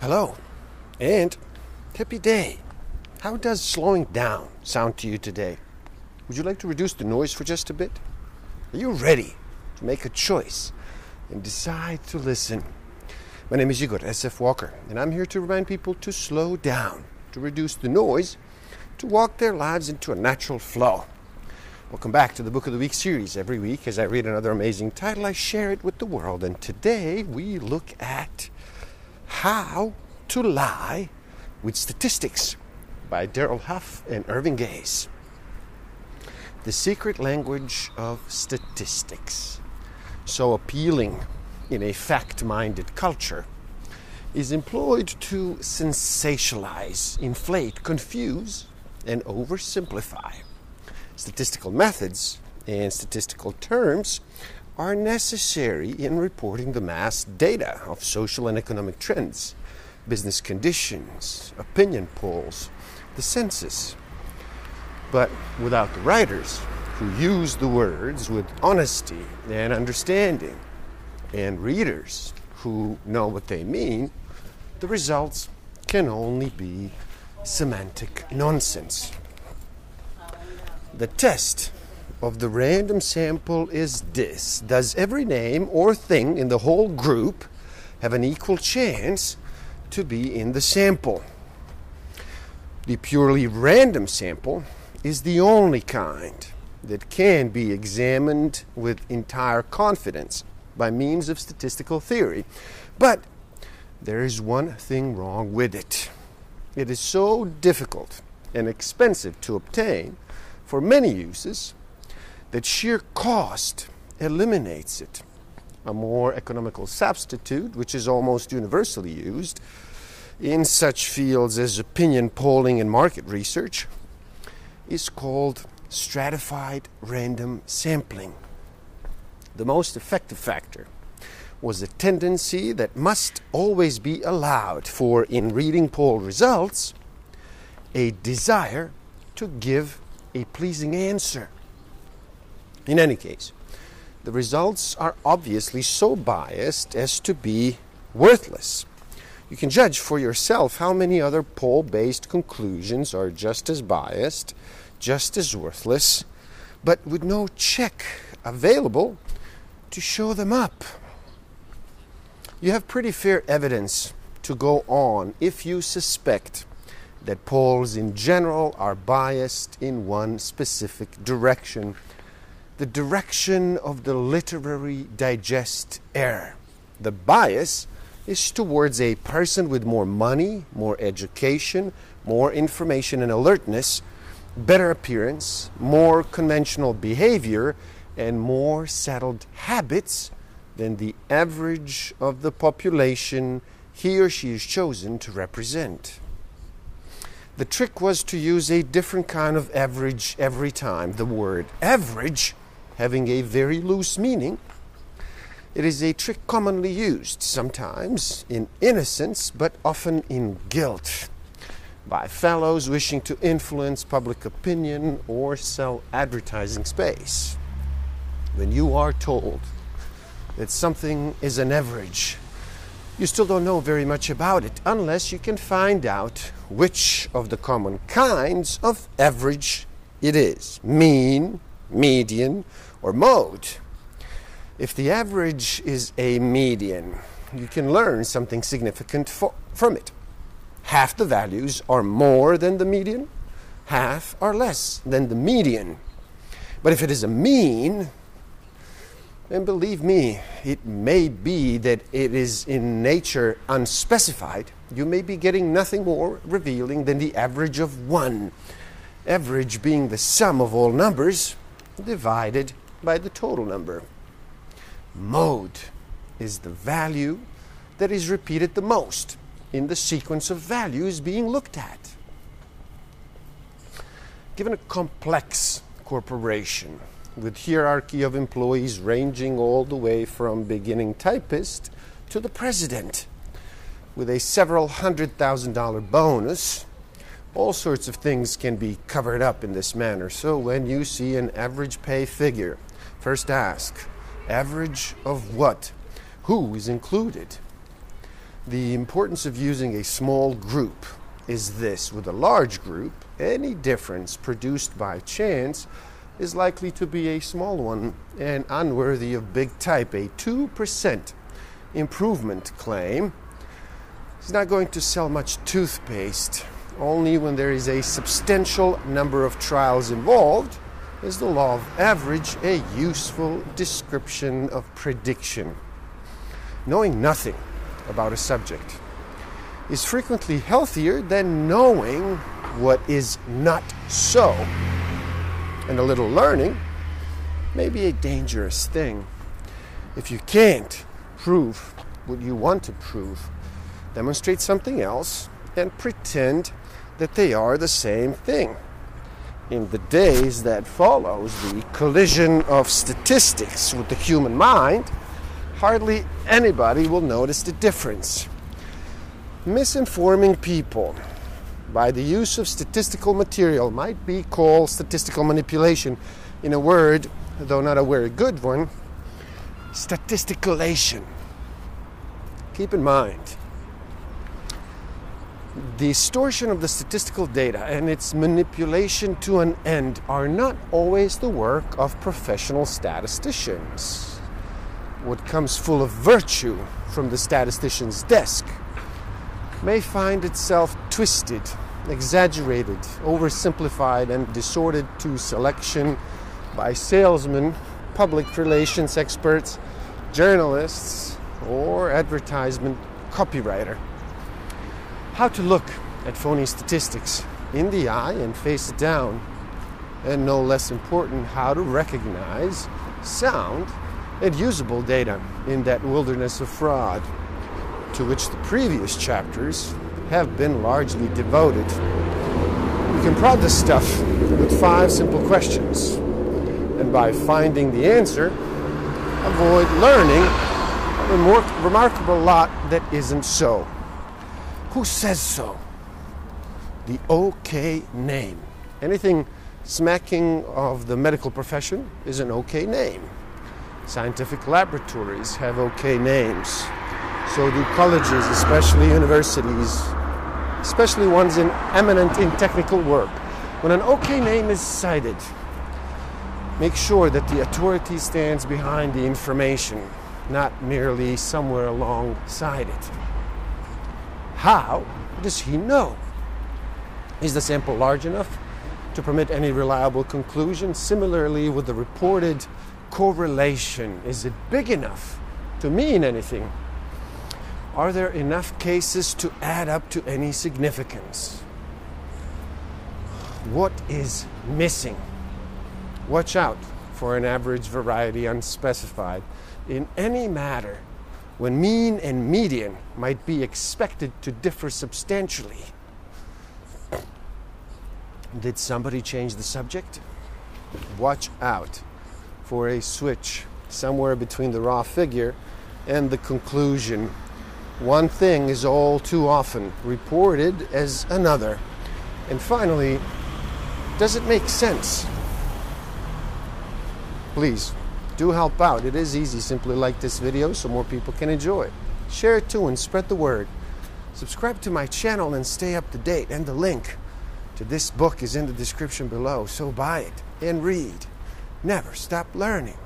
Hello, and happy day. How does slowing down sound to you today? Would you like to reduce the noise for just a bit? Are you ready to make a choice and decide to listen? My name is Igor SF Walker, and I'm here to remind people to slow down, to reduce the noise, to walk their lives into a natural flow. Welcome back to the Book of the Week series. Every week, as I read another amazing title, I share it with the world. And today we look at How to Lie with Statistics by Darrell Huff and Irving Geis. The secret language of statistics, so appealing in a fact minded culture, is employed to sensationalize, inflate, confuse, and oversimplify. Statistical methods and statistical terms are necessary in reporting the mass data of social and economic trends, business conditions, opinion polls, the census. But without the writers who use the words with honesty and understanding, and readers who know what they mean, the results can only be semantic nonsense. The test of the random sample is this Does every name or thing in the whole group have an equal chance to be in the sample? The purely random sample is the only kind that can be examined with entire confidence by means of statistical theory. But there is one thing wrong with it. It is so difficult and expensive to obtain for many uses that sheer cost eliminates it. A more economical substitute, which is almost universally used in such fields as opinion polling and market research, is called stratified random sampling. The most effective factor was a tendency that must always be allowed for, in reading poll results, a desire to give a pleasing answer. In any case, the results are obviously so biased as to be worthless. You can judge for yourself how many other poll based conclusions are just as biased, just as worthless, but with no check available to show them up. You have pretty fair evidence to go on if you suspect that polls in general are biased in one specific direction the direction of the Literary Digest air. The bias is towards a person with more money, more education, more information and alertness, better appearance, more conventional behavior, and more settled habits than the average of the population he or she is chosen to represent. The trick was to use a different kind of average every time. The word average having a very loose meaning. It is a trick commonly used, sometimes in innocence, but often in guilt, by fellows wishing to influence public opinion or sell advertising space. When you are told that something is an average, you still don't know very much about it unless you can find out which of the common kinds of average it is mean, median, or mode. If the average is a median, you can learn something significant from it. Half the values are more than the median, half are less than the median. But if it is a mean, and believe me, it may be that it is in nature unspecified. You may be getting nothing more revealing than the average of one. Average being the sum of all numbers divided by the total number. Mode is the value that is repeated the most in the sequence of values being looked at. Given a complex corporation, with hierarchy of employees ranging all the way from beginning typist to the president, with a several hundred thousand dollar bonus. All sorts of things can be covered up in this manner. So when you see an average pay figure, first ask average of what? Who is included? The importance of using a small group is this with a large group, any difference produced by chance is likely to be a small one and unworthy of big type. A 2% improvement claim is not going to sell much toothpaste. Only when there is a substantial number of trials involved is the law of average a useful description of prediction. Knowing nothing about a subject is frequently healthier than knowing what is not so. And a little learning may be a dangerous thing. If you can't prove what you want to prove, demonstrate something else and pretend that they are the same thing. In the days that follows the collision of statistics with the human mind, hardly anybody will notice the difference. Misinforming people by the use of statistical material might be called statistical manipulation. In a word, though not a very good one, statisticulation. Keep in mind, distortion of the statistical data and its manipulation to an end are not always the work of professional statisticians what comes full of virtue from the statistician's desk may find itself twisted, exaggerated, oversimplified, and distorted to selection by salesmen, public relations experts, journalists, or advertisement copywriter. How to look at phony statistics in the eye and face it down, and no less important, how to recognize sound and usable data in that wilderness of fraud, to which the previous chapters have been largely devoted. You can prod this stuff with five simple questions, and by finding the answer, avoid learning a remor- remarkable lot that isn't so. Who says so? The OK name. Anything smacking of the medical profession is an OK name. Scientific laboratories have okay names. So do colleges, especially universities, especially ones in eminent in technical work. When an okay name is cited, make sure that the authority stands behind the information, not merely somewhere alongside it. How does he know? Is the sample large enough to permit any reliable conclusion? Similarly, with the reported correlation? Is it big enough to mean anything? Are there enough cases to add up to any significance? What is missing? Watch out for an average variety unspecified in any matter when mean and median might be expected to differ substantially. Did somebody change the subject? Watch out for a switch somewhere between the raw figure and the conclusion. One thing is all too often reported as another. And finally, does it make sense? Please do help out. It is easy. Simply like this video so more people can enjoy it. Share it too and spread the word. Subscribe to my channel and stay up to date. And the link to this book is in the description below. So buy it and read. Never stop learning.